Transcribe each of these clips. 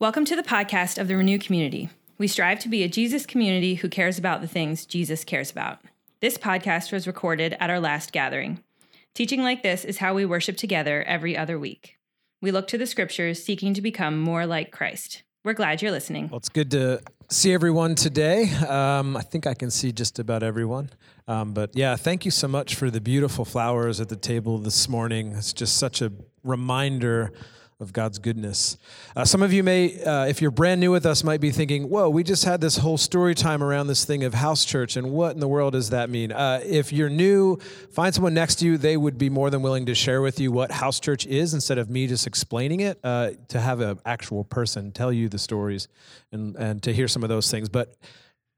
Welcome to the podcast of the Renew Community. We strive to be a Jesus community who cares about the things Jesus cares about. This podcast was recorded at our last gathering. Teaching like this is how we worship together every other week. We look to the scriptures seeking to become more like Christ. We're glad you're listening. Well, it's good to see everyone today. Um, I think I can see just about everyone. Um, but yeah, thank you so much for the beautiful flowers at the table this morning. It's just such a reminder of God's goodness. Uh, some of you may, uh, if you're brand new with us, might be thinking, whoa, we just had this whole story time around this thing of house church, and what in the world does that mean? Uh, if you're new, find someone next to you. They would be more than willing to share with you what house church is instead of me just explaining it, uh, to have an actual person tell you the stories and, and to hear some of those things. But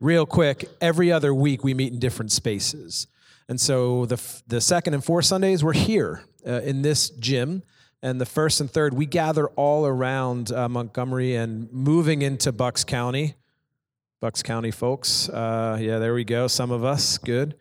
real quick, every other week we meet in different spaces. And so the, the second and fourth Sundays, we're here uh, in this gym and the first and third, we gather all around uh, Montgomery and moving into Bucks County. Bucks County folks, uh, yeah, there we go. Some of us, good.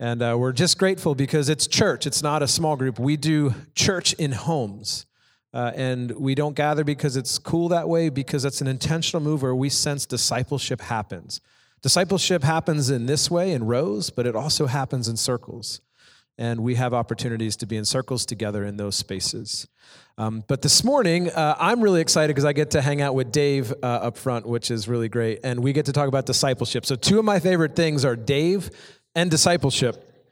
And uh, we're just grateful because it's church. It's not a small group. We do church in homes. Uh, and we don't gather because it's cool that way, because it's an intentional move where we sense discipleship happens. Discipleship happens in this way, in rows, but it also happens in circles and we have opportunities to be in circles together in those spaces. Um, but this morning, uh, I'm really excited because I get to hang out with Dave uh, up front, which is really great. And we get to talk about discipleship. So, two of my favorite things are Dave and discipleship,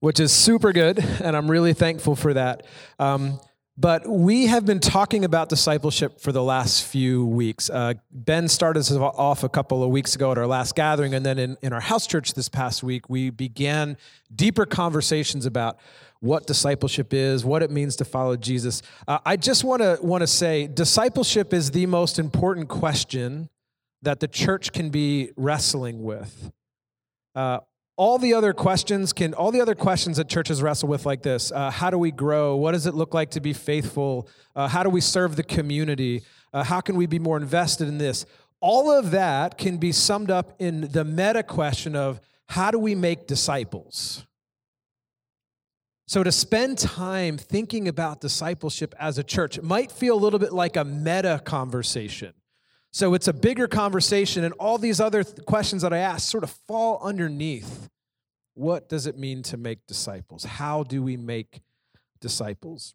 which is super good. And I'm really thankful for that. Um, but we have been talking about discipleship for the last few weeks. Uh, ben started us off a couple of weeks ago at our last gathering, and then in, in our house church this past week, we began deeper conversations about what discipleship is, what it means to follow Jesus. Uh, I just want to want to say discipleship is the most important question that the church can be wrestling with. Uh, all the other questions can all the other questions that churches wrestle with like this uh, how do we grow? What does it look like to be faithful? Uh, how do we serve the community? Uh, how can we be more invested in this? All of that can be summed up in the meta question of how do we make disciples? So to spend time thinking about discipleship as a church might feel a little bit like a meta conversation so it's a bigger conversation, and all these other th- questions that I ask sort of fall underneath. What does it mean to make disciples? How do we make disciples?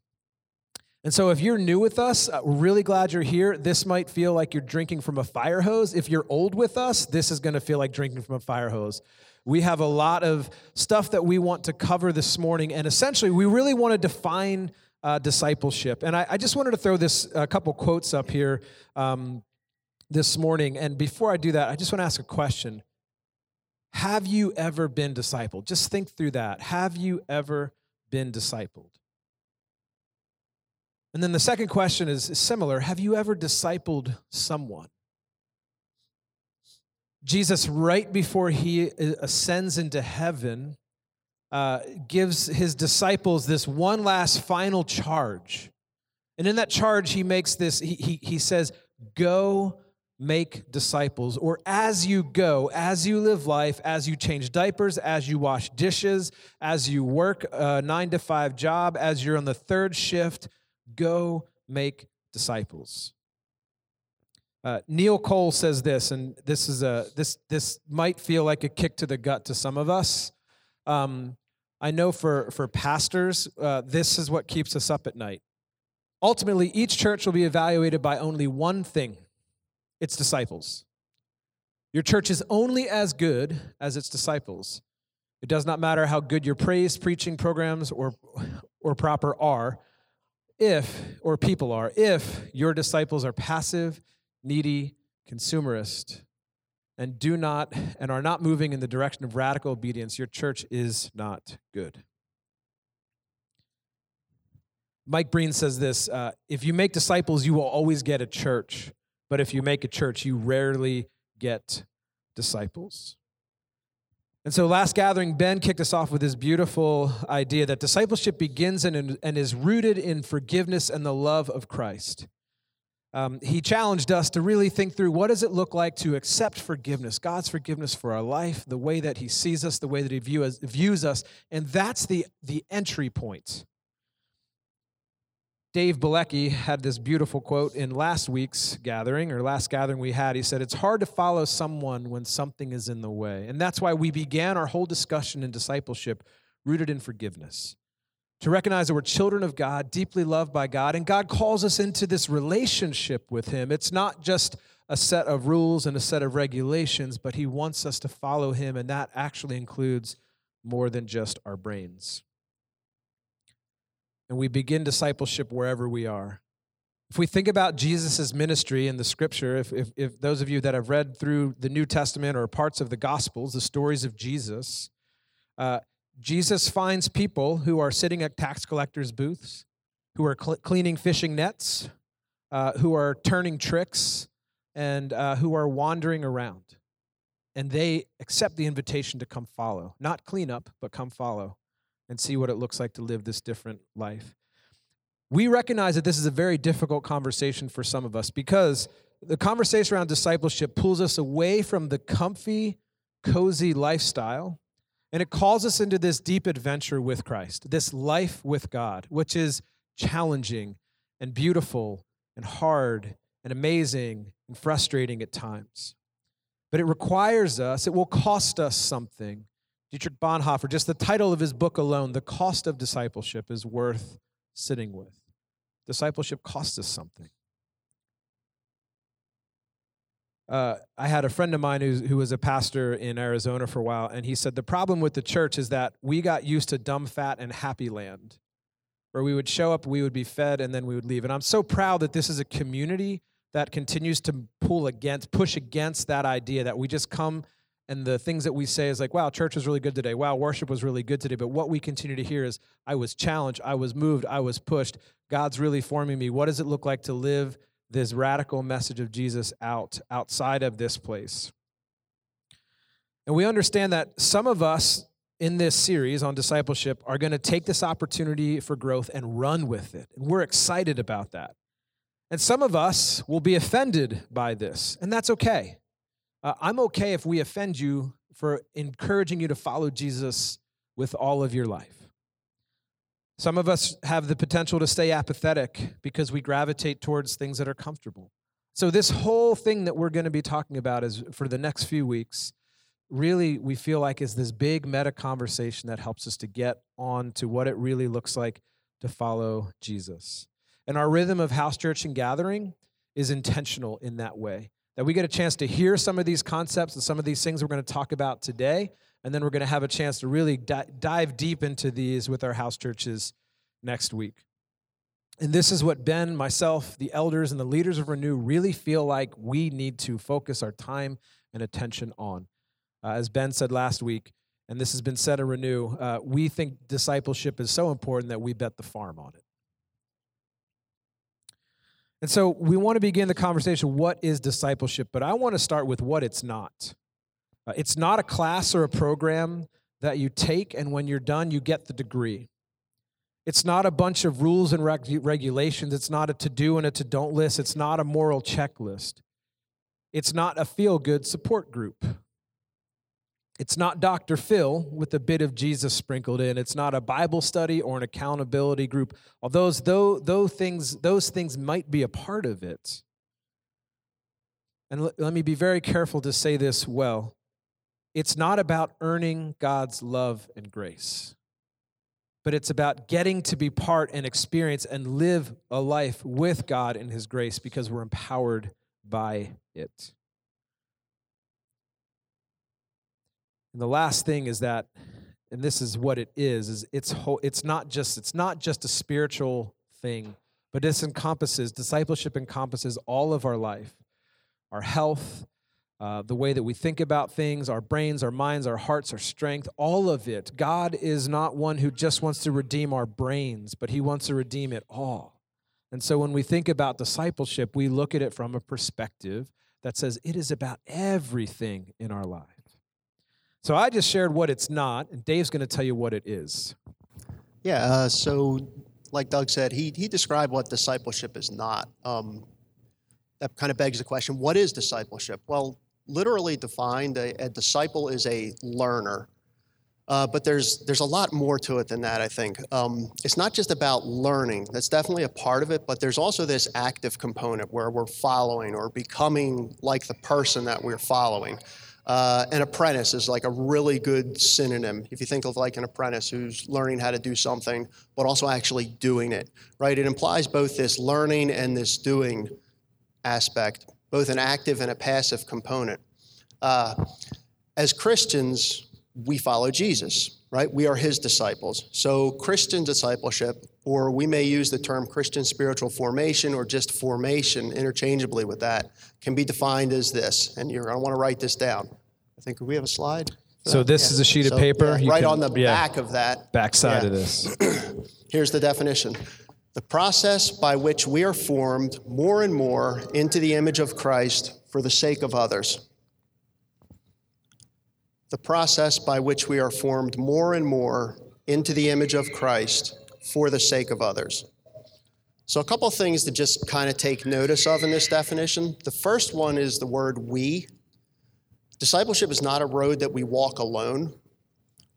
And so, if you're new with us, uh, really glad you're here. This might feel like you're drinking from a fire hose. If you're old with us, this is going to feel like drinking from a fire hose. We have a lot of stuff that we want to cover this morning, and essentially, we really want to define uh, discipleship. And I, I, just wanted to throw this a couple quotes up here. Um, this morning. And before I do that, I just want to ask a question. Have you ever been discipled? Just think through that. Have you ever been discipled? And then the second question is, similar Have you ever discipled someone? Jesus, right before he ascends into heaven, uh, gives his disciples this one last final charge. And in that charge, he makes this, he, he, he says, Go make disciples, or as you go, as you live life, as you change diapers, as you wash dishes, as you work a nine to five job, as you're on the third shift, go make disciples. Uh, Neil Cole says this, and this is a this this might feel like a kick to the gut to some of us. Um, I know for for pastors, uh, this is what keeps us up at night. Ultimately, each church will be evaluated by only one thing its disciples. Your church is only as good as its disciples. It does not matter how good your praise preaching programs or, or proper are, if, or people are, if your disciples are passive, needy, consumerist, and do not and are not moving in the direction of radical obedience, your church is not good. Mike Breen says this uh, if you make disciples, you will always get a church. But if you make a church, you rarely get disciples. And so, last gathering, Ben kicked us off with this beautiful idea that discipleship begins and, and is rooted in forgiveness and the love of Christ. Um, he challenged us to really think through what does it look like to accept forgiveness, God's forgiveness for our life, the way that He sees us, the way that He view us, views us, and that's the, the entry point Dave Bilecki had this beautiful quote in last week's gathering, or last gathering we had. He said, It's hard to follow someone when something is in the way. And that's why we began our whole discussion in discipleship rooted in forgiveness. To recognize that we're children of God, deeply loved by God, and God calls us into this relationship with Him. It's not just a set of rules and a set of regulations, but He wants us to follow Him, and that actually includes more than just our brains and we begin discipleship wherever we are. If we think about Jesus' ministry in the scripture, if, if, if, those of you that have read through the New Testament or parts of the Gospels, the stories of Jesus, uh, Jesus finds people who are sitting at tax collectors' booths, who are cl- cleaning fishing nets, uh, who are turning tricks, and uh, who are wandering around. And they accept the invitation to come follow, not clean up, but come follow and see what it looks like to live this different life. We recognize that this is a very difficult conversation for some of us because the conversation around discipleship pulls us away from the comfy, cozy lifestyle and it calls us into this deep adventure with Christ, this life with God, which is challenging and beautiful and hard and amazing and frustrating at times. But it requires us, it will cost us something Dietrich Bonhoeffer, just the title of his book alone, The Cost of Discipleship, is worth sitting with. Discipleship costs us something. Uh, I had a friend of mine who was a pastor in Arizona for a while, and he said the problem with the church is that we got used to dumb, fat, and happy land, where we would show up, we would be fed, and then we would leave. And I'm so proud that this is a community that continues to pull against, push against that idea that we just come and the things that we say is like, wow, church was really good today. Wow, worship was really good today. But what we continue to hear is, I was challenged, I was moved, I was pushed. God's really forming me. What does it look like to live this radical message of Jesus out outside of this place? And we understand that some of us in this series on discipleship are going to take this opportunity for growth and run with it. And we're excited about that. And some of us will be offended by this, and that's okay. Uh, I'm okay if we offend you for encouraging you to follow Jesus with all of your life. Some of us have the potential to stay apathetic because we gravitate towards things that are comfortable. So, this whole thing that we're going to be talking about is for the next few weeks, really, we feel like is this big meta conversation that helps us to get on to what it really looks like to follow Jesus. And our rhythm of house church and gathering is intentional in that way that we get a chance to hear some of these concepts and some of these things we're going to talk about today. And then we're going to have a chance to really di- dive deep into these with our house churches next week. And this is what Ben, myself, the elders, and the leaders of Renew really feel like we need to focus our time and attention on. Uh, as Ben said last week, and this has been said at Renew, uh, we think discipleship is so important that we bet the farm on it. And so we want to begin the conversation what is discipleship? But I want to start with what it's not. Uh, it's not a class or a program that you take, and when you're done, you get the degree. It's not a bunch of rules and reg- regulations. It's not a to do and a to don't list. It's not a moral checklist. It's not a feel good support group. It's not Dr. Phil with a bit of Jesus sprinkled in. It's not a Bible study or an accountability group. Although those, those, things, those things might be a part of it. And let me be very careful to say this well. It's not about earning God's love and grace, but it's about getting to be part and experience and live a life with God and His grace because we're empowered by it. And the last thing is that, and this is what it is, is it's ho- it's not just it's not just a spiritual thing, but this encompasses discipleship encompasses all of our life, our health, uh, the way that we think about things, our brains, our minds, our hearts, our strength, all of it. God is not one who just wants to redeem our brains, but He wants to redeem it all. And so when we think about discipleship, we look at it from a perspective that says it is about everything in our life. So I just shared what it's not, and Dave's going to tell you what it is. Yeah, uh, so like Doug said, he, he described what discipleship is not. Um, that kind of begs the question what is discipleship? Well, literally defined, a, a disciple is a learner. Uh, but there's there's a lot more to it than that. I think um, it's not just about learning. That's definitely a part of it. But there's also this active component where we're following or becoming like the person that we're following. Uh, an apprentice is like a really good synonym. If you think of like an apprentice who's learning how to do something, but also actually doing it, right? It implies both this learning and this doing aspect, both an active and a passive component. Uh, as Christians, we follow Jesus, right? We are his disciples. So, Christian discipleship, or we may use the term Christian spiritual formation or just formation interchangeably with that, can be defined as this. And you're going to want to write this down. I think we have a slide. So, this Yeah. is a sheet So, of paper. yeah, You right can- on the yeah, back of that. backside Yeah. of this. Here's the definition the process by which we are formed more and more into the image of Christ for the sake of others. The process by which we are formed more and more into the image of Christ for the sake of others. So, a couple things to just kind of take notice of in this definition. The first one is the word we. Discipleship is not a road that we walk alone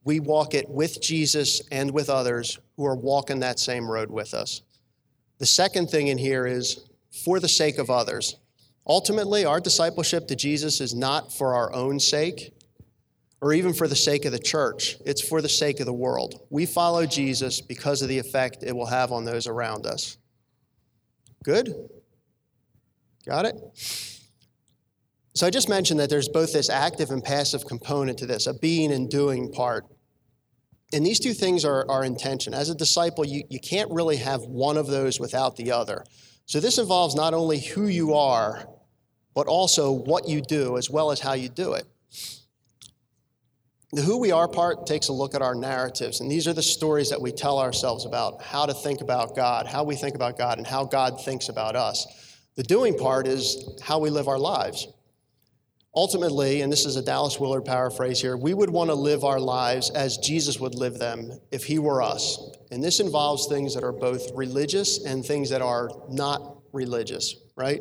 we walk it with Jesus and with others who are walking that same road with us. The second thing in here is for the sake of others. Ultimately, our discipleship to Jesus is not for our own sake or even for the sake of the church, it's for the sake of the world. We follow Jesus because of the effect it will have on those around us. Good? Got it? So I just mentioned that there's both this active and passive component to this, a being and doing part. And these two things are, are in tension. As a disciple, you, you can't really have one of those without the other. So this involves not only who you are, but also what you do, as well as how you do it. The who we are part takes a look at our narratives, and these are the stories that we tell ourselves about how to think about God, how we think about God, and how God thinks about us. The doing part is how we live our lives. Ultimately, and this is a Dallas Willard paraphrase here, we would want to live our lives as Jesus would live them if he were us. And this involves things that are both religious and things that are not religious, right?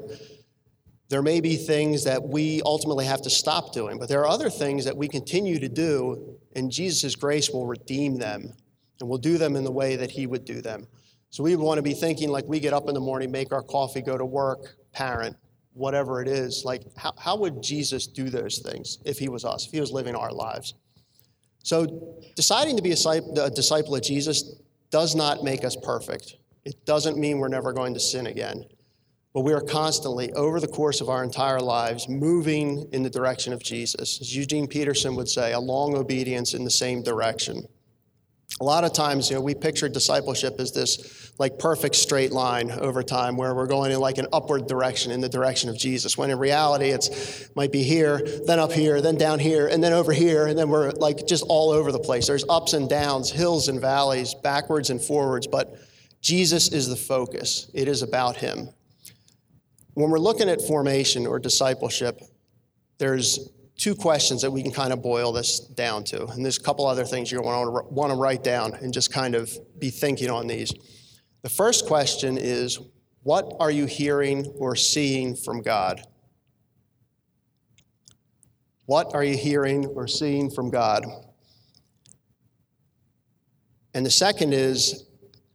There may be things that we ultimately have to stop doing, but there are other things that we continue to do, and Jesus' grace will redeem them, and we'll do them in the way that he would do them. So we want to be thinking like we get up in the morning, make our coffee, go to work, parent, whatever it is, like how, how would Jesus do those things if he was us, if he was living our lives? So deciding to be a disciple, a disciple of Jesus does not make us perfect. It doesn't mean we're never going to sin again. But we are constantly, over the course of our entire lives, moving in the direction of Jesus. As Eugene Peterson would say, a long obedience in the same direction. A lot of times, you know, we picture discipleship as this like perfect straight line over time where we're going in like an upward direction in the direction of Jesus. When in reality, it's might be here, then up here, then down here, and then over here, and then we're like just all over the place. There's ups and downs, hills and valleys, backwards and forwards, but Jesus is the focus. It is about him. When we're looking at formation or discipleship, there's two questions that we can kind of boil this down to. And there's a couple other things you want to, want to write down and just kind of be thinking on these. The first question is What are you hearing or seeing from God? What are you hearing or seeing from God? And the second is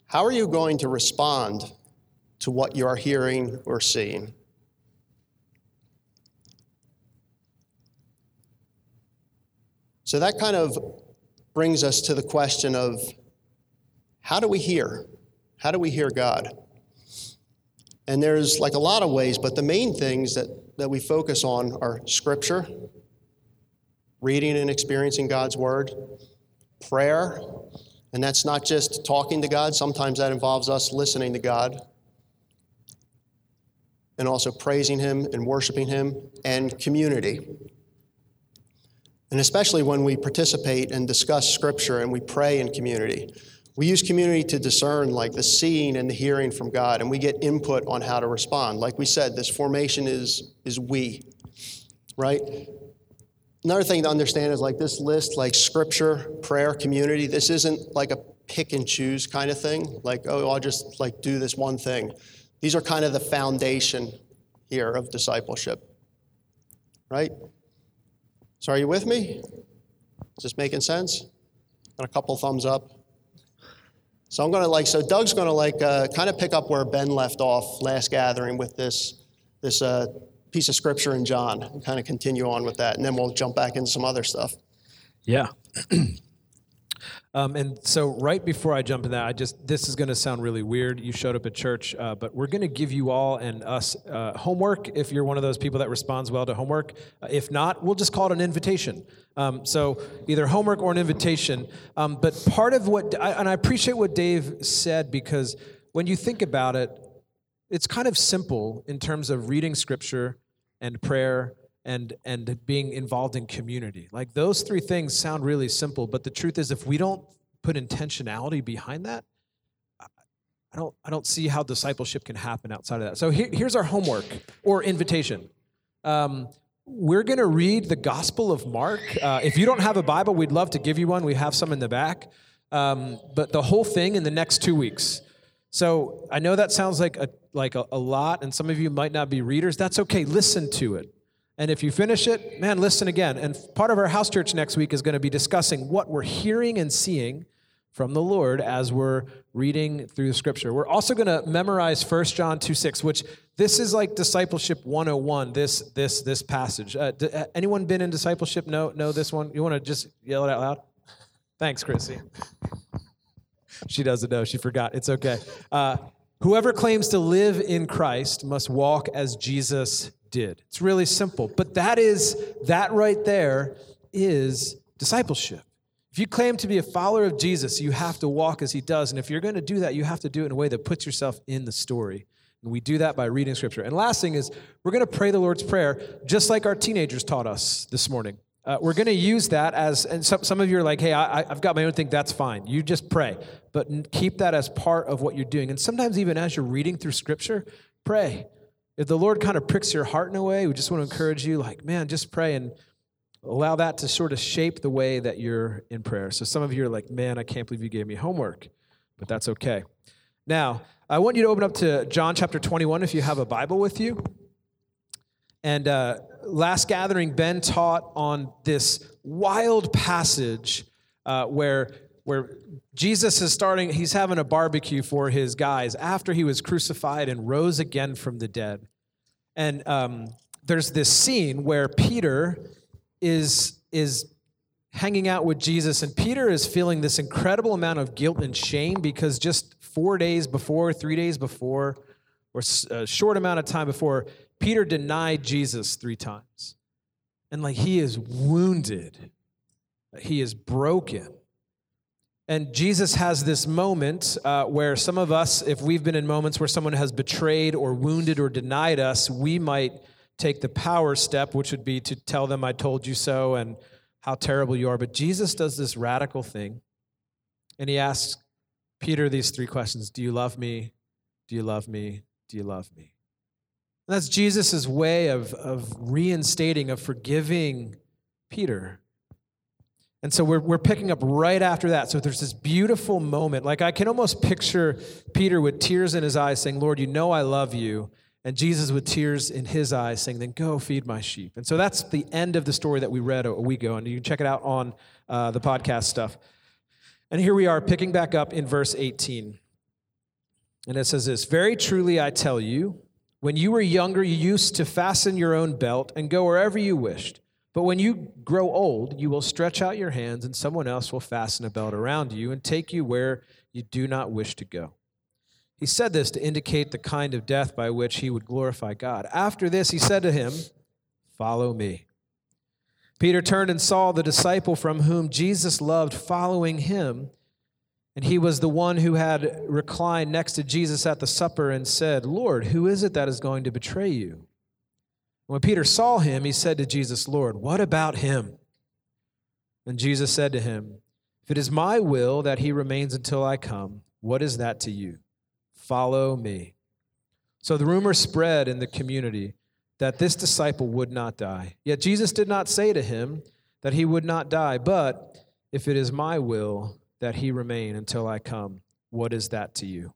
How are you going to respond to what you are hearing or seeing? So that kind of brings us to the question of how do we hear? How do we hear God? And there's like a lot of ways, but the main things that, that we focus on are scripture, reading and experiencing God's word, prayer, and that's not just talking to God, sometimes that involves us listening to God, and also praising Him and worshiping Him, and community. And especially when we participate and discuss scripture and we pray in community. We use community to discern like the seeing and the hearing from God, and we get input on how to respond. Like we said, this formation is, is we, right? Another thing to understand is like this list, like scripture, prayer, community, this isn't like a pick and choose kind of thing. Like, oh, I'll just like do this one thing. These are kind of the foundation here of discipleship, right? So, are you with me? Is this making sense? Got a couple thumbs up. So I'm going to like, so Doug's going to like uh, kind of pick up where Ben left off last gathering with this, this uh, piece of scripture in John and kind of continue on with that. And then we'll jump back into some other stuff. Yeah. Um, and so, right before I jump in that, I just this is going to sound really weird. You showed up at church, uh, but we're going to give you all and us uh, homework. If you're one of those people that responds well to homework, uh, if not, we'll just call it an invitation. Um, so either homework or an invitation. Um, but part of what, and I appreciate what Dave said because when you think about it, it's kind of simple in terms of reading scripture and prayer and and being involved in community. Like those three things sound really simple, but the truth is if we don't put intentionality behind that, I don't I don't see how discipleship can happen outside of that. So here, here's our homework or invitation. Um, we're going to read the Gospel of Mark. Uh, if you don't have a Bible, we'd love to give you one. We have some in the back. Um, but the whole thing in the next two weeks. So I know that sounds like a like a, a lot, and some of you might not be readers. That's okay. Listen to it. And if you finish it, man, listen again. And part of our house church next week is going to be discussing what we're hearing and seeing from the Lord as we're reading through the scripture. We're also going to memorize 1 John 2 6, which this is like discipleship 101, this this this passage. Uh, d- uh, anyone been in discipleship? Know, know this one? You want to just yell it out loud? Thanks, Chrissy. She doesn't know. She forgot. It's okay. Uh, whoever claims to live in Christ must walk as Jesus did. It's really simple. But that is, that right there is discipleship. If you claim to be a follower of Jesus, you have to walk as he does. And if you're going to do that, you have to do it in a way that puts yourself in the story. And we do that by reading scripture. And last thing is, we're going to pray the Lord's Prayer just like our teenagers taught us this morning. Uh, we're going to use that as, and some, some of you are like, hey, I, have got my own thing, that's fine. You just pray. But keep that as part of what you're doing. And sometimes, even as you're reading through scripture, pray. If the Lord kind of pricks your heart in a way, we just want to encourage you, like, man, just pray and allow that to sort of shape the way that you're in prayer. So some of you are like, man, I can't believe you gave me homework, but that's okay. Now, I want you to open up to John chapter 21 if you have a Bible with you. And uh, last gathering, Ben taught on this wild passage uh, where, where Jesus is starting, he's having a barbecue for his guys after he was crucified and rose again from the dead. And um, there's this scene where Peter is, is hanging out with Jesus, and Peter is feeling this incredible amount of guilt and shame because just four days before, three days before, or a short amount of time before, Peter denied Jesus three times. And like he is wounded, he is broken. And Jesus has this moment uh, where some of us, if we've been in moments where someone has betrayed or wounded or denied us, we might take the power step, which would be to tell them, I told you so, and how terrible you are. But Jesus does this radical thing, and he asks Peter these three questions Do you love me? Do you love me? Do you love me? And that's Jesus' way of, of reinstating, of forgiving Peter. And so we're, we're picking up right after that. So there's this beautiful moment. Like I can almost picture Peter with tears in his eyes saying, Lord, you know I love you. And Jesus with tears in his eyes saying, then go feed my sheep. And so that's the end of the story that we read a, week ago. And you can check it out on uh, the podcast stuff. And here we are picking back up in verse 18. And it says this Very truly I tell you, when you were younger, you used to fasten your own belt and go wherever you wished. But when you grow old, you will stretch out your hands, and someone else will fasten a belt around you and take you where you do not wish to go. He said this to indicate the kind of death by which he would glorify God. After this, he said to him, Follow me. Peter turned and saw the disciple from whom Jesus loved following him. And he was the one who had reclined next to Jesus at the supper and said, Lord, who is it that is going to betray you? When Peter saw him, he said to Jesus, Lord, what about him? And Jesus said to him, If it is my will that he remains until I come, what is that to you? Follow me. So the rumor spread in the community that this disciple would not die. Yet Jesus did not say to him that he would not die, but if it is my will that he remain until I come, what is that to you?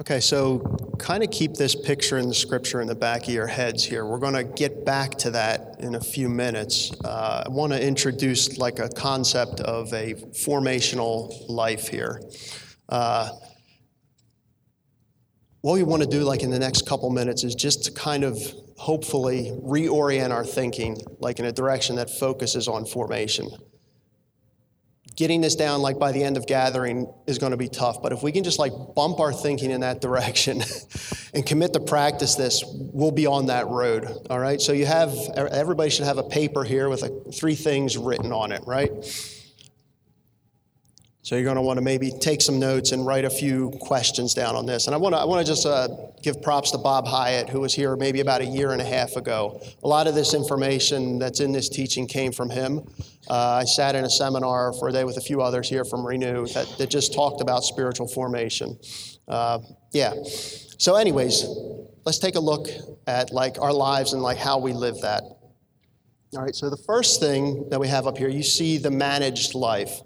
Okay, so kind of keep this picture in the scripture in the back of your heads here. We're going to get back to that in a few minutes. Uh, I want to introduce like a concept of a formational life here. Uh, what we want to do, like in the next couple minutes, is just to kind of hopefully reorient our thinking, like in a direction that focuses on formation getting this down like by the end of gathering is going to be tough but if we can just like bump our thinking in that direction and commit to practice this we'll be on that road all right so you have everybody should have a paper here with a, three things written on it right so you're going to want to maybe take some notes and write a few questions down on this. And I want to, I want to just uh, give props to Bob Hyatt, who was here maybe about a year and a half ago. A lot of this information that's in this teaching came from him. Uh, I sat in a seminar for a day with a few others here from Renew that, that just talked about spiritual formation. Uh, yeah. So, anyways, let's take a look at like our lives and like how we live that. All right. So the first thing that we have up here, you see the managed life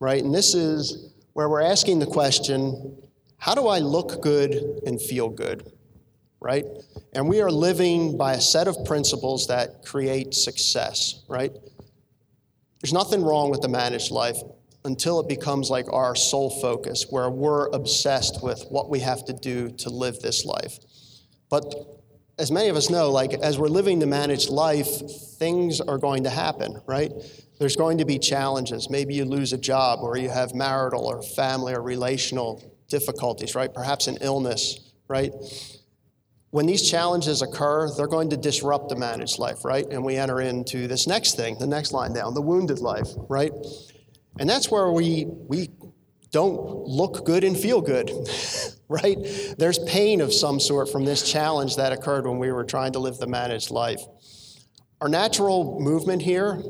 right? And this is where we're asking the question how do I look good and feel good, right? And we are living by a set of principles that create success, right? There's nothing wrong with the managed life until it becomes like our sole focus, where we're obsessed with what we have to do to live this life. But as many of us know, like as we're living the managed life, things are going to happen, right? There's going to be challenges. Maybe you lose a job or you have marital or family or relational difficulties, right? Perhaps an illness, right? When these challenges occur, they're going to disrupt the managed life, right? And we enter into this next thing, the next line down, the wounded life, right? And that's where we, we don't look good and feel good, right? There's pain of some sort from this challenge that occurred when we were trying to live the managed life. Our natural movement here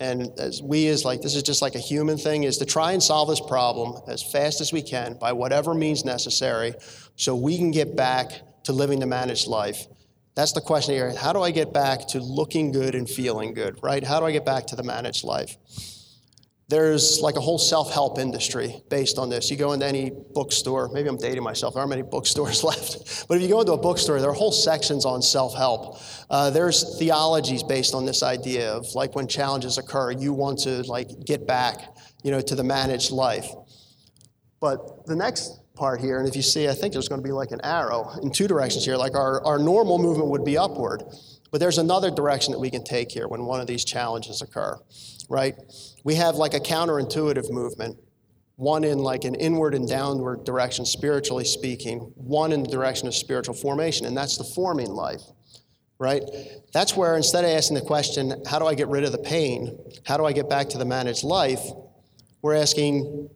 and as we as like this is just like a human thing is to try and solve this problem as fast as we can by whatever means necessary so we can get back to living the managed life that's the question here. How do i get back to looking good and feeling good right? How do i get back to the managed life? There's like a whole self-help industry based on this. You go into any bookstore maybe i'm dating myself there aren't many bookstores left but if you go into a bookstore there are whole sections on self-help. Uh, there's theologies based on this idea of like when challenges occur you want to like get back you know to the managed life. But the next part here and if you see i think there's going to be like an arrow in two directions here like our, our normal movement would be upward but there's another direction that we can take here when one of these challenges occur right? We have like a counterintuitive movement one in like an inward and downward direction spiritually speaking one in the direction of spiritual formation and that's the forming life right? That's where instead of asking the question how do i get rid of the pain? How do i get back to the managed life? we're asking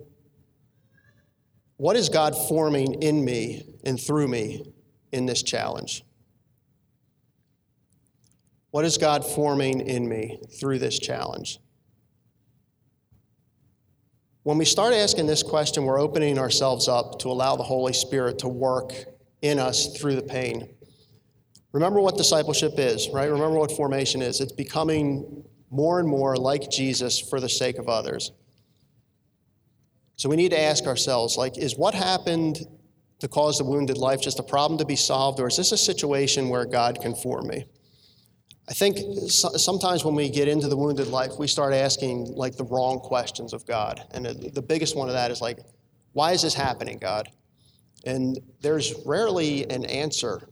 what is god forming in me and through me in this challenge what is god forming in me through this challenge when we start asking this question, we're opening ourselves up to allow the Holy Spirit to work in us through the pain. Remember what discipleship is, right? Remember what formation is. It's becoming more and more like Jesus for the sake of others. So we need to ask ourselves like, is what happened to cause the wounded life just a problem to be solved, or is this a situation where God can form me? I think sometimes when we get into the wounded life, we start asking like the wrong questions of God. And the biggest one of that is like, why is this happening, God? And there's rarely an answer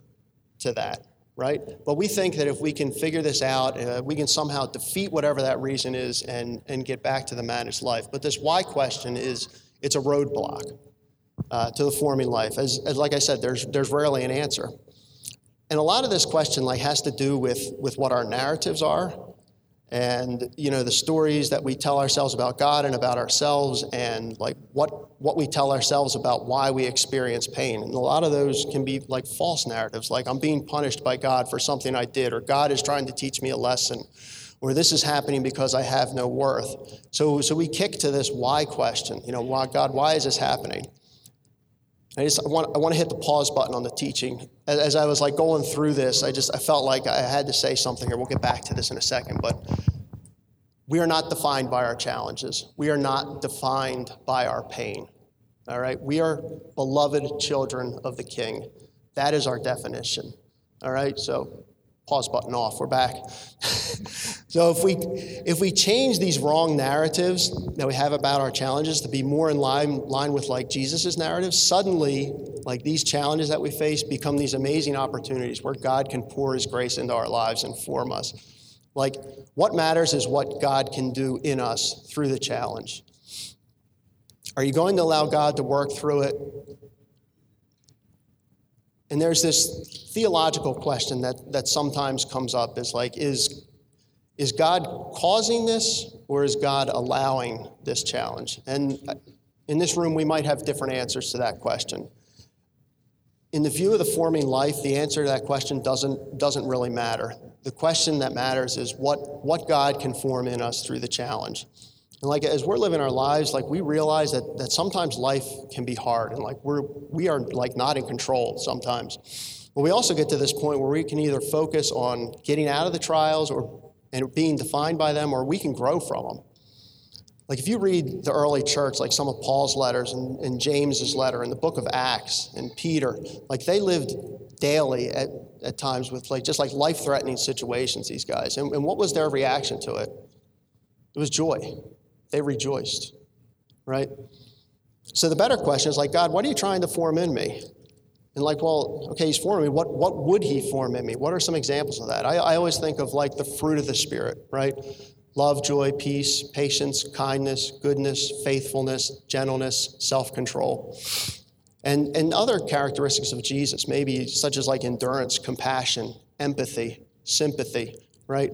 to that, right? But we think that if we can figure this out, uh, we can somehow defeat whatever that reason is and, and get back to the managed life. But this why question is, it's a roadblock uh, to the forming life. As, as, like I said, there's, there's rarely an answer. And a lot of this question like has to do with, with what our narratives are and you know the stories that we tell ourselves about God and about ourselves and like what what we tell ourselves about why we experience pain. And a lot of those can be like false narratives like I'm being punished by God for something I did or God is trying to teach me a lesson or this is happening because I have no worth. So so we kick to this why question, you know, why God, why is this happening? I just I want, I want to hit the pause button on the teaching. As, as, I was like going through this, I just I felt like I had to say something here. We'll get back to this in a second, but we are not defined by our challenges. We are not defined by our pain. All right? We are beloved children of the King. That is our definition. All right? So pause button off. We're back. so if we if we change these wrong narratives that we have about our challenges to be more in line line with like Jesus's narrative, suddenly like these challenges that we face become these amazing opportunities where God can pour his grace into our lives and form us. Like what matters is what God can do in us through the challenge. Are you going to allow God to work through it? And there's this theological question that, that sometimes comes up is like, is, is God causing this or is God allowing this challenge? And uh, in this room, we might have different answers to that question. In the view of the forming life, the answer to that question doesn't, doesn't really matter. The question that matters is what, what God can form in us through the challenge. And like as we're living our lives, like we realize that, that sometimes life can be hard and like we're we are like not in control sometimes. But we also get to this point where we can either focus on getting out of the trials or and being defined by them, or we can grow from them. Like if you read the early church, like some of Paul's letters and, and James's letter and the book of Acts and Peter, like they lived daily at, at times with like just like life-threatening situations, these guys. And, and what was their reaction to it? It was joy. They rejoiced, right? So the better question is like, God, what are you trying to form in me? And like, well, okay, he's forming me. What, what would he form in me? What are some examples of that? I, I always think of like the fruit of the Spirit, right? Love, joy, peace, patience, kindness, goodness, faithfulness, gentleness, self control. And, and other characteristics of Jesus, maybe such as like endurance, compassion, empathy, sympathy, right?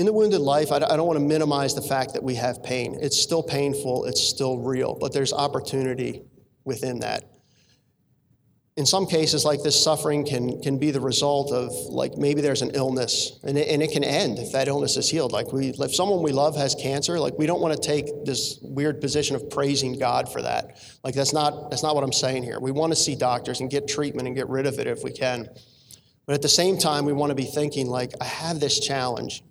In the wounded life, I don't want to minimize the fact that we have pain. It's still painful, it's still real, but there's opportunity within that. In some cases, like this, suffering can, can be the result of, like, maybe there's an illness, and it, and it can end if that illness is healed. Like, we, if someone we love has cancer, like, we don't want to take this weird position of praising God for that. Like, that's not, that's not what I'm saying here. We want to see doctors and get treatment and get rid of it if we can. But at the same time, we want to be thinking, like, I have this challenge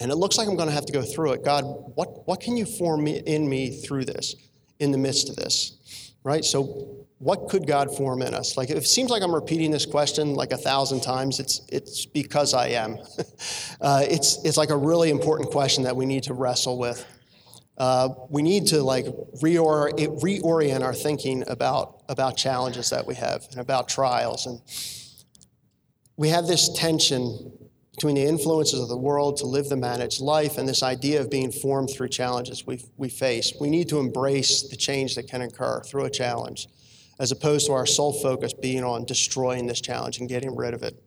and it looks like I'm going to have to go through it. God, what, what can you form in me through this, in the midst of this? Right? So, what could God form in us? Like, it seems like I'm repeating this question like a thousand times. It's, it's because I am. uh, it's, it's like a really important question that we need to wrestle with. Uh, we need to like reor- reorient our thinking about, about challenges that we have and about trials. And we have this tension between the influences of the world to live the managed life and this idea of being formed through challenges we, we face. We need to embrace the change that can occur through a challenge, as opposed to our sole focus being on destroying this challenge and getting rid of it.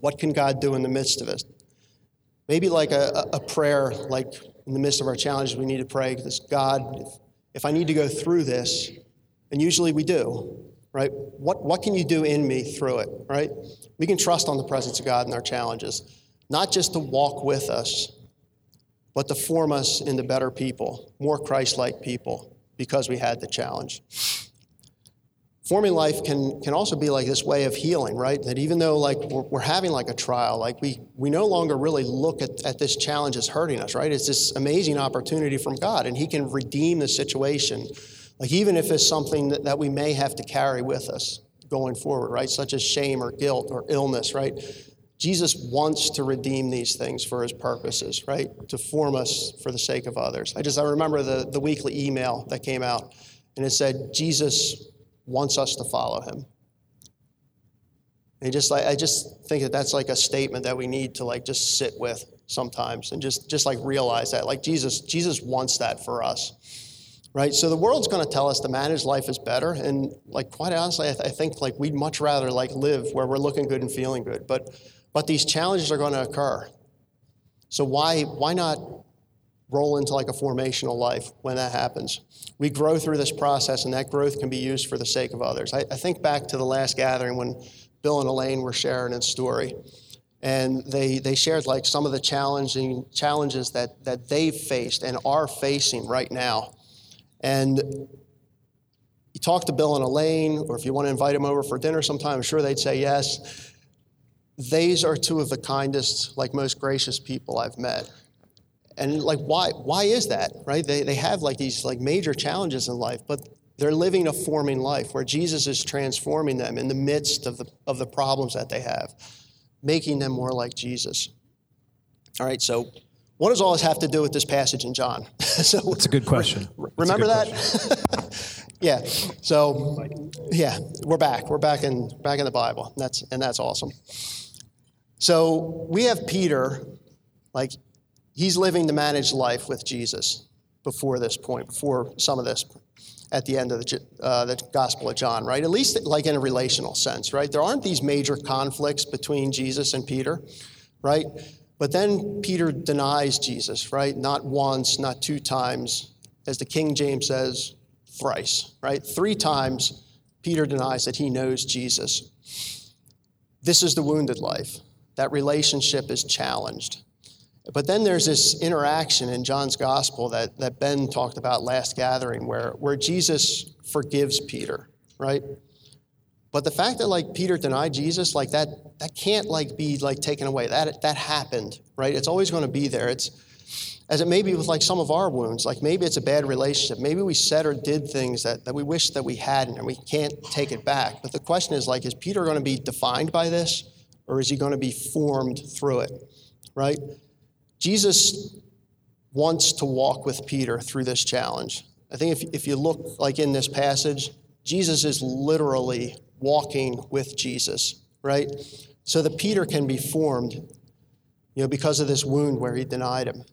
What can God do in the midst of it? Maybe like a, a prayer, like in the midst of our challenges, we need to pray this God, if, if I need to go through this, and usually we do, right? What, what can you do in me through it, right? We can trust on the presence of God in our challenges, not just to walk with us, but to form us into better people, more Christ like people, because we had the challenge. Forming life can, can also be like this way of healing, right? That even though like we're, we're having like a trial, like we, we no longer really look at, at this challenge as hurting us, right? It's this amazing opportunity from God, and He can redeem the situation like, even if it's something that, that we may have to carry with us going forward, right? Such as shame or guilt or illness, right? Jesus wants to redeem these things for his purposes, right? To form us for the sake of others. I just I remember the, the weekly email that came out, and it said, Jesus wants us to follow him. And just like I just think that that's like a statement that we need to like just sit with sometimes and just just like realize that like Jesus Jesus wants that for us right? So the world's going to tell us to manage life is better, and like quite honestly, I, th- I, think like we'd much rather like live where we're looking good and feeling good. But but these challenges are going to occur. So why why not roll into like a formational life when that happens? We grow through this process, and that growth can be used for the sake of others. I, I think back to the last gathering when Bill and Elaine were sharing a story and they, they shared like some of the challenging challenges that, that they've faced and are facing right now and you talk to Bill and Elaine, or if you want to invite them over for dinner sometime, I'm sure they'd say yes. These are two of the kindest, like most gracious people I've met. And like why why is that? Right? They they have like these like major challenges in life, but they're living a forming life where Jesus is transforming them in the midst of the of the problems that they have, making them more like Jesus. All right, so what does all this have to do with this passage in John? so That's a good question. Remember good that? Question. yeah. So yeah, we're back. We're back in back in the Bible. And that's and that's awesome. So we have Peter, like he's living the managed life with Jesus before this point, before some of this at the end of the, uh, the Gospel of John, right? At least like in a relational sense, right? There aren't these major conflicts between Jesus and Peter, right? But then Peter denies Jesus, right? Not once, not two times. As the King James says, thrice, right? Three times Peter denies that he knows Jesus. This is the wounded life. That relationship is challenged. But then there's this interaction in John's gospel that, that Ben talked about last gathering where, where Jesus forgives Peter, right? But the fact that like Peter denied Jesus, like that, that can't like be like taken away. That that happened, right? It's always going to be there. It's as it may be with like some of our wounds. Like maybe it's a bad relationship. Maybe we said or did things that, that we wish that we hadn't, and we can't take it back. But the question is like, is Peter going to be defined by this, or is he going to be formed through it? Right? Jesus wants to walk with Peter through this challenge. I think if, if you look like in this passage, Jesus is literally walking with Jesus, right? So that Peter can be formed, you know, because of this wound where he denied him.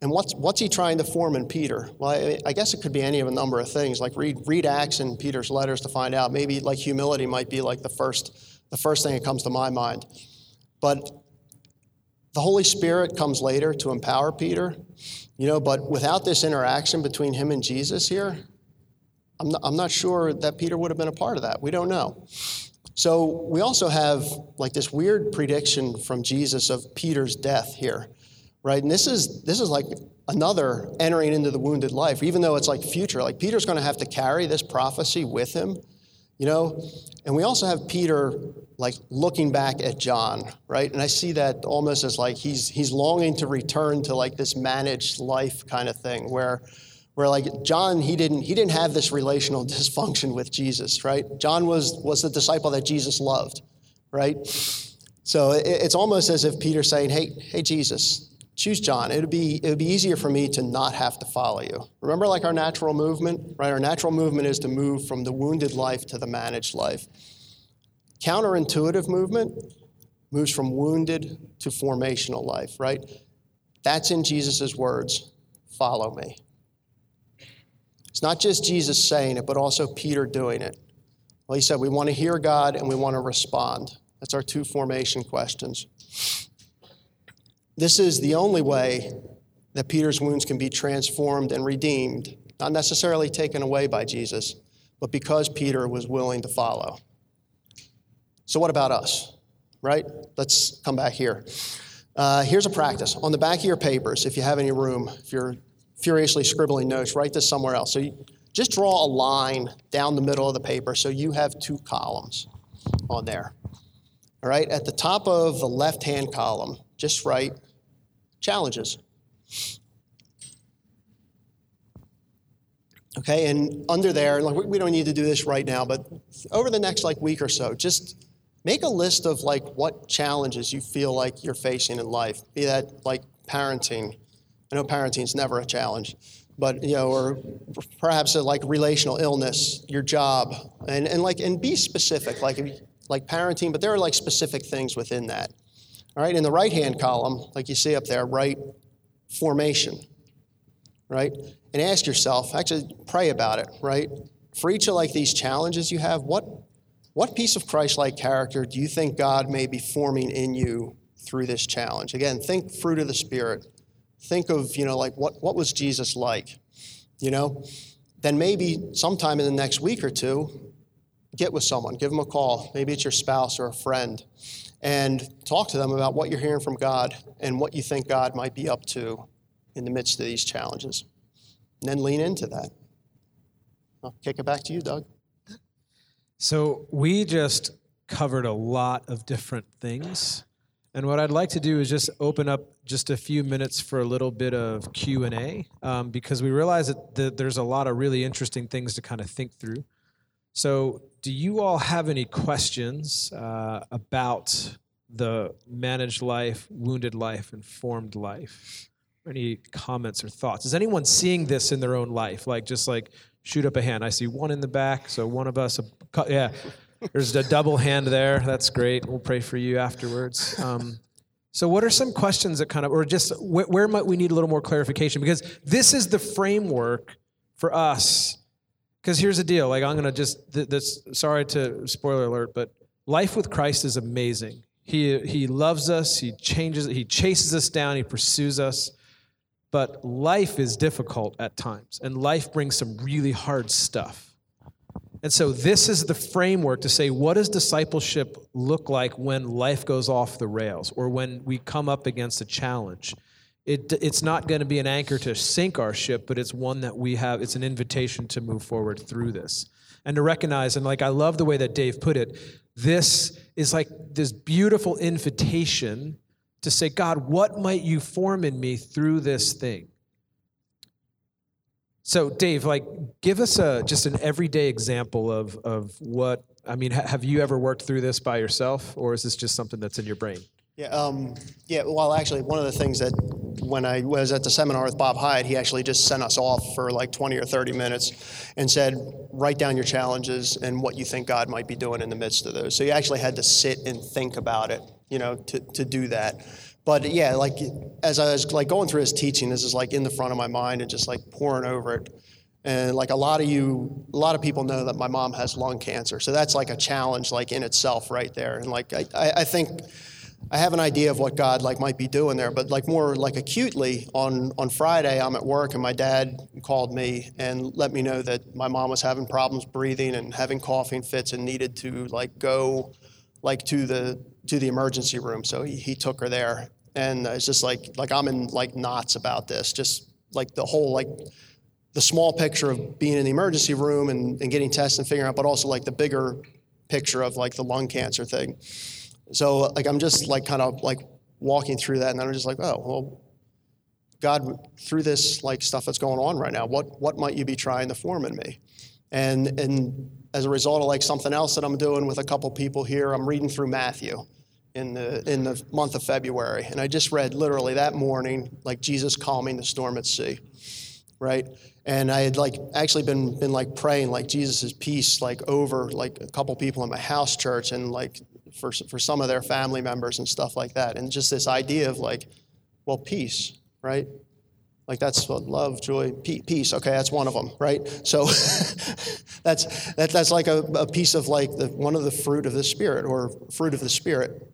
And what's, what's he trying to form in Peter? Well, I, I, guess it could be any of a number of things. Like read, read Acts and Peter's letters to find out. Maybe like humility might be like the first, the first thing that comes to my mind. But the Holy Spirit comes later to empower Peter, you know, but without this interaction between him and Jesus here, I'm not, I'm not sure that Peter would have been a part of that. We don't know. So we also have like this weird prediction from Jesus of Peter's death here, right? And this is this is like another entering into the wounded life, even though it's like future. Like Peter's going to have to carry this prophecy with him, you know. And we also have Peter like looking back at John, right? And I see that almost as like he's he's longing to return to like this managed life kind of thing where where like John, he didn't, he didn't have this relational dysfunction with Jesus, right? John was, was the disciple that Jesus loved, right? So it, it's almost as if Peter's saying, hey, hey, Jesus, choose John. It would be, it would be easier for me to not have to follow you. Remember like our natural movement, right? Our natural movement is to move from the wounded life to the managed life. Counterintuitive movement moves from wounded to formational life, right? That's in Jesus' words, follow me. It's not just Jesus saying it, but also Peter doing it. Well, he said, we want to hear God and we want to respond. That's our two formation questions. This is the only way that Peter's wounds can be transformed and redeemed, not necessarily taken away by Jesus, but because Peter was willing to follow. So, what about us? Right? Let's come back here. Uh, here's a practice. On the back of your papers, if you have any room, if you're furiously scribbling notes, write this somewhere else. So you just draw a line down the middle of the paper so you have two columns on there. All right, at the top of the left hand column, just write challenges. Okay, and under there, like we don't need to do this right now, but over the next like week or so, just make a list of like what challenges you feel like you're facing in life. Be that like parenting, I know parenting is never a challenge, but you know, or perhaps a, like relational illness, your job, and, and like and be specific, like like parenting, but there are like specific things within that. All right, in the right hand column, like you see up there, right formation, right? And ask yourself, actually pray about it, right? For each of like these challenges you have, what what piece of Christ-like character do you think God may be forming in you through this challenge? Again, think fruit of the Spirit think of, you know, like what, what was Jesus like? You know? Then maybe sometime in the next week or two, get with someone, give them a call. Maybe it's your spouse or a friend, and talk to them about what you're hearing from God and what you think God might be up to in the midst of these challenges. And then lean into that. I'll kick it back to you, Doug. So we just covered a lot of different things And what I'd like to do is just open up just a few minutes for a little bit of Q and A, um, because we realize that the, there's a lot of really interesting things to kind of think through. So, do you all have any questions uh, about the managed life, wounded life, informed life? Any comments or thoughts? Is anyone seeing this in their own life? Like, just like shoot up a hand. I see one in the back. So one of us, yeah. There's a double hand there. That's great. We'll pray for you afterwards. Um, so, what are some questions that kind of, or just wh- where might we need a little more clarification? Because this is the framework for us. Because here's the deal. Like, I'm going to just, th- this, sorry to spoiler alert, but life with Christ is amazing. He, he loves us, He changes, He chases us down, He pursues us. But life is difficult at times, and life brings some really hard stuff. And so, this is the framework to say what does discipleship look like when life goes off the rails or when we come up against a challenge? It, it's not going to be an anchor to sink our ship, but it's one that we have, it's an invitation to move forward through this. And to recognize, and like I love the way that Dave put it, this is like this beautiful invitation to say, God, what might you form in me through this thing? So, Dave, like, give us a just an everyday example of of what I mean. Ha- have you ever worked through this by yourself, or is this just something that's in your brain? Yeah, um, yeah. Well, actually, one of the things that when I was at the seminar with Bob Hyde, he actually just sent us off for like 20 or 30 minutes and said, write down your challenges and what you think God might be doing in the midst of those. So you actually had to sit and think about it, you know, to, to do that but yeah, like as I was like going through his teaching, this is like in the front of my mind and just like poring over it. And like a lot of you, a lot of people know that my mom has lung cancer, so that's like a challenge like in itself right there. And like I, I think I have an idea of what God like might be doing there, but like more like acutely on on Friday, I'm at work and my dad called me and let me know that my mom was having problems breathing and having coughing fits and needed to like go like to the to the emergency room. So he, he took her there, and it's just like like I'm in like knots about this. Just like the whole like the small picture of being in the emergency room and, and getting tests and figuring out, but also like the bigger picture of like the lung cancer thing. So like I'm just like kind of like walking through that, and then I'm just like, oh well, God, through this like stuff that's going on right now, what what might you be trying to form in me? And and as a result of like something else that I'm doing with a couple people here, I'm reading through Matthew in the in the month of February, and I just read literally that morning, like Jesus calming the storm at sea, right? And I had like actually been been like praying like Jesus' peace like over like a couple people in my house church and like for for some of their family members and stuff like that, and just this idea of like, well, peace, right? Like that's what love, joy, peace. Okay, that's one of them, right? So that's that, that's like a, a piece of like the one of the fruit of the spirit or fruit of the spirit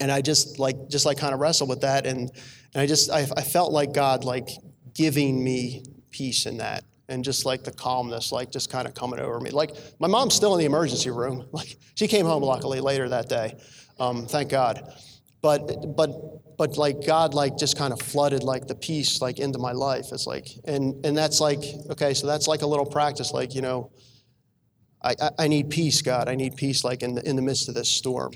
and I just like just like kind of wrestled with that, and and I just I, I felt like God like giving me peace in that, and just like the calmness, like just kind of coming over me. Like my mom's still in the emergency room. Like she came home luckily later that day, um, thank God. But but but like God like just kind of flooded like the peace like into my life. It's like and and that's like okay, so that's like a little practice. Like you know, I I, I need peace, God. I need peace like in the in the midst of this storm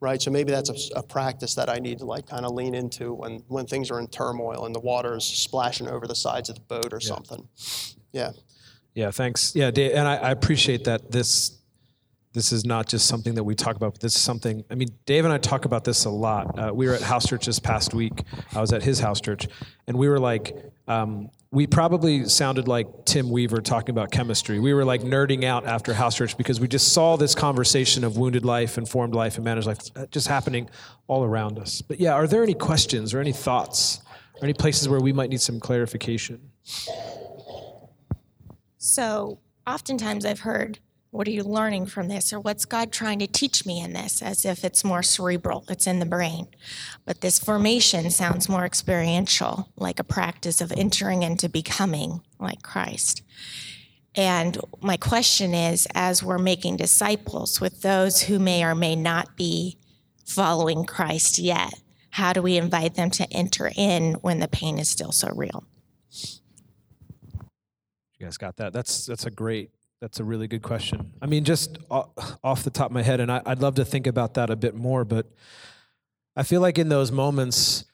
right? So maybe that's a, a, practice that I need to like kind of lean into when when things are in turmoil and the water is splashing over the sides of the boat or yeah. something. Yeah. Yeah. Thanks. Yeah, Dave, and I, I, appreciate that this this is not just something that we talk about. But this is something. I mean, Dave and I talk about this a lot. Uh, we were at house church this past week. I was at his house church, and we were like. Um, we probably sounded like Tim Weaver talking about chemistry. We were like nerding out after house church because we just saw this conversation of wounded life, informed life, and managed life uh, just happening all around us. But yeah, are there any questions or any thoughts or any places where we might need some clarification? So, oftentimes I've heard what are you learning from this? Or what's God trying to teach me in this? As if it's more cerebral, it's in the brain. But this formation sounds more experiential, like a practice of entering into becoming like Christ. And my question is as we're making disciples with those who may or may not be following Christ yet, how do we invite them to enter in when the pain is still so real? You guys got that? That's that's a great that's a really good question. I mean, just off the top of my head, and I, would love to think about that a bit more, but I feel like in those moments,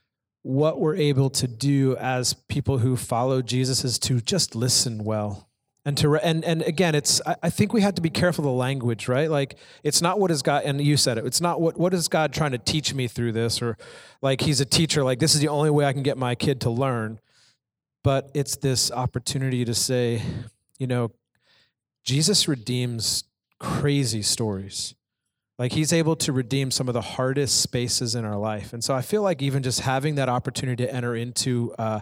what we're able to do as people who follow Jesus is to just listen well. And to and and again, it's I, think we have to be careful of the language, right? Like it's not what is God and you said it. It's not what what is God trying to teach me through this, or like He's a teacher. Like this is the only way I can get my kid to learn. But it's this opportunity to say, you know, Jesus redeems crazy stories. Like he's able to redeem some of the hardest spaces in our life. And so I feel like even just having that opportunity to enter into uh,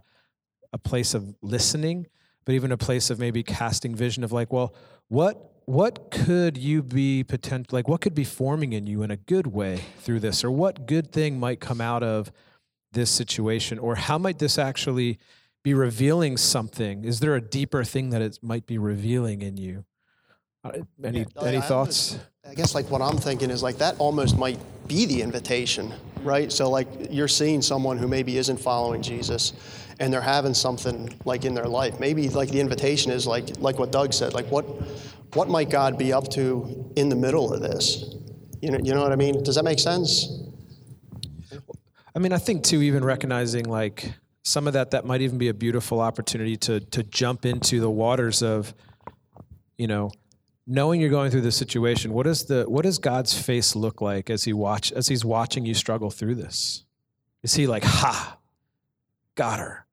a place of listening, but even a place of maybe casting vision of like, well, what what could you be potential like what could be forming in you in a good way through this or what good thing might come out of this situation or how might this actually be revealing something is there a deeper thing that it might be revealing in you Uh, oh, any Yeah, any I thoughts almost- I guess like what I'm thinking is like that almost might be the invitation, right? So like you're seeing someone who maybe isn't following Jesus and they're having something like in their life. Maybe like the invitation is like like what Doug said, like what what might God be up to in the middle of this? You know, you know what I mean? Does that make sense? I mean, I think too, even recognizing like some of that, that might even be a beautiful opportunity to to jump into the waters of, you know, knowing you're going through this situation. What is the what does God's face look like as he watch as he's watching you struggle through this? Is he like, ha, got her?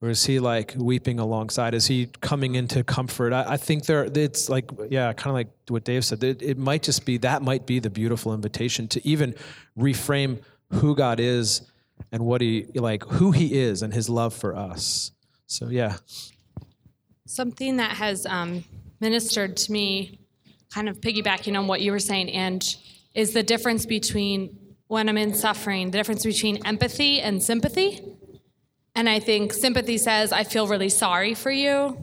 Or is he like weeping alongside? Is he coming into comfort? I, I think there, it's like, yeah, kind of like what Dave said. It, it might just be that might be the beautiful invitation to even reframe who God is and what he like who he is and his love for us. So yeah, Something that has um, ministered to me, kind of piggybacking on what you were saying, and is the difference between when I'm in suffering, the difference between empathy and sympathy. And I think sympathy says, I feel really sorry for you,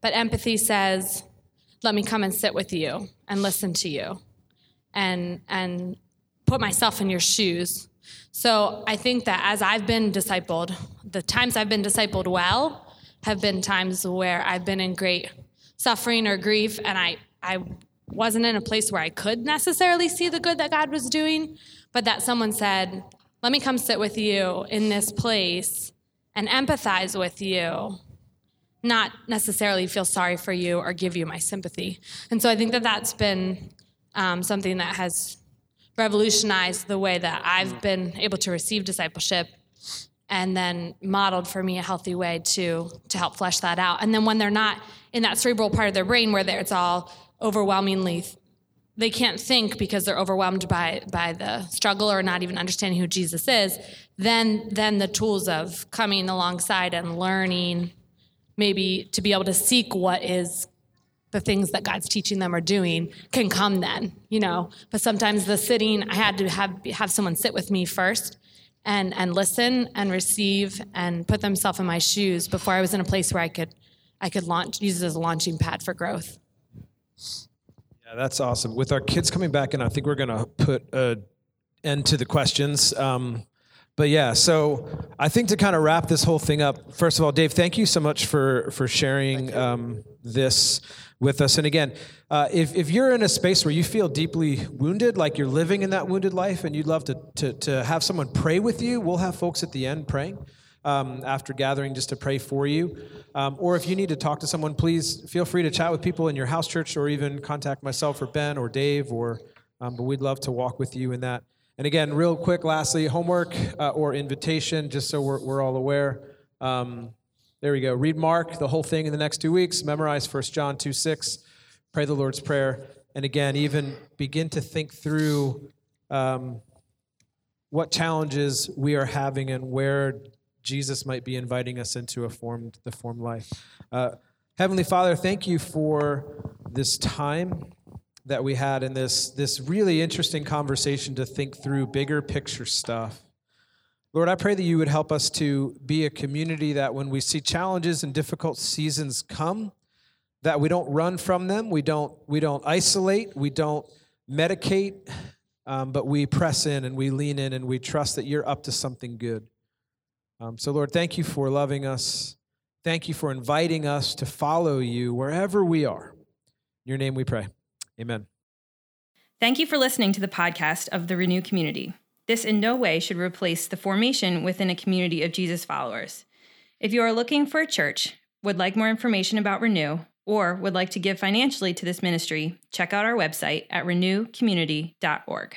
but empathy says, let me come and sit with you and listen to you and, and put myself in your shoes. So I think that as I've been discipled, the times I've been discipled well have been times where I've been in great suffering or grief, and I, I wasn't in a place where I could necessarily see the good that God was doing, but that someone said, Let me come sit with you in this place and empathize with you, not necessarily feel sorry for you or give you my sympathy. And so I think that that's been um, something that has revolutionized the way that I've been able to receive discipleship and then modeled for me a healthy way to to help flesh that out. And then when they're not in that cerebral part of their brain where it's all overwhelmingly they can't think because they're overwhelmed by by the struggle or not even understanding who Jesus is, then then the tools of coming alongside and learning maybe to be able to seek what is the things that God's teaching them or doing can come then, you know. But sometimes the sitting, I had to have have someone sit with me first and and listen and receive and put themselves in my shoes before I was in a place where I could I could launch use it as a launching pad for growth. yeah, that's awesome. With our kids coming back, and I think we're gonna put a end to the questions. Um, but yeah, so I think to kind of wrap this whole thing up, first of all, Dave, thank you so much for for sharing um, this with us. And again, uh, if if you're in a space where you feel deeply wounded, like you're living in that wounded life, and you'd love to to, to have someone pray with you, we'll have folks at the end praying. Um, after gathering, just to pray for you. Um, or if you need to talk to someone, please feel free to chat with people in your house church or even contact myself or Ben or Dave, or, um, but we'd love to walk with you in that. And again, real quick, lastly, homework uh, or invitation, just so we're, we're all aware. Um, there we go. Read Mark, the whole thing in the next two weeks. Memorize 1 John 2 6. Pray the Lord's Prayer. And again, even begin to think through um, what challenges we are having and where Jesus might be inviting us into a formed, the formed life. Uh, Heavenly Father, thank you for this time that we had in this, this really interesting conversation to think through bigger picture stuff. Lord, I pray that you would help us to be a community that when we see challenges and difficult seasons come, that we don't run from them, we don't, we don't isolate, we don't medicate, um, but we press in and we lean in and we trust that you're up to something good. Um, so, Lord, thank you for loving us. Thank you for inviting us to follow you wherever we are. In your name we pray. Amen. Thank you for listening to the podcast of the Renew Community. This in no way should replace the formation within a community of Jesus followers. If you are looking for a church, would like more information about Renew, or would like to give financially to this ministry, check out our website at renewcommunity.org.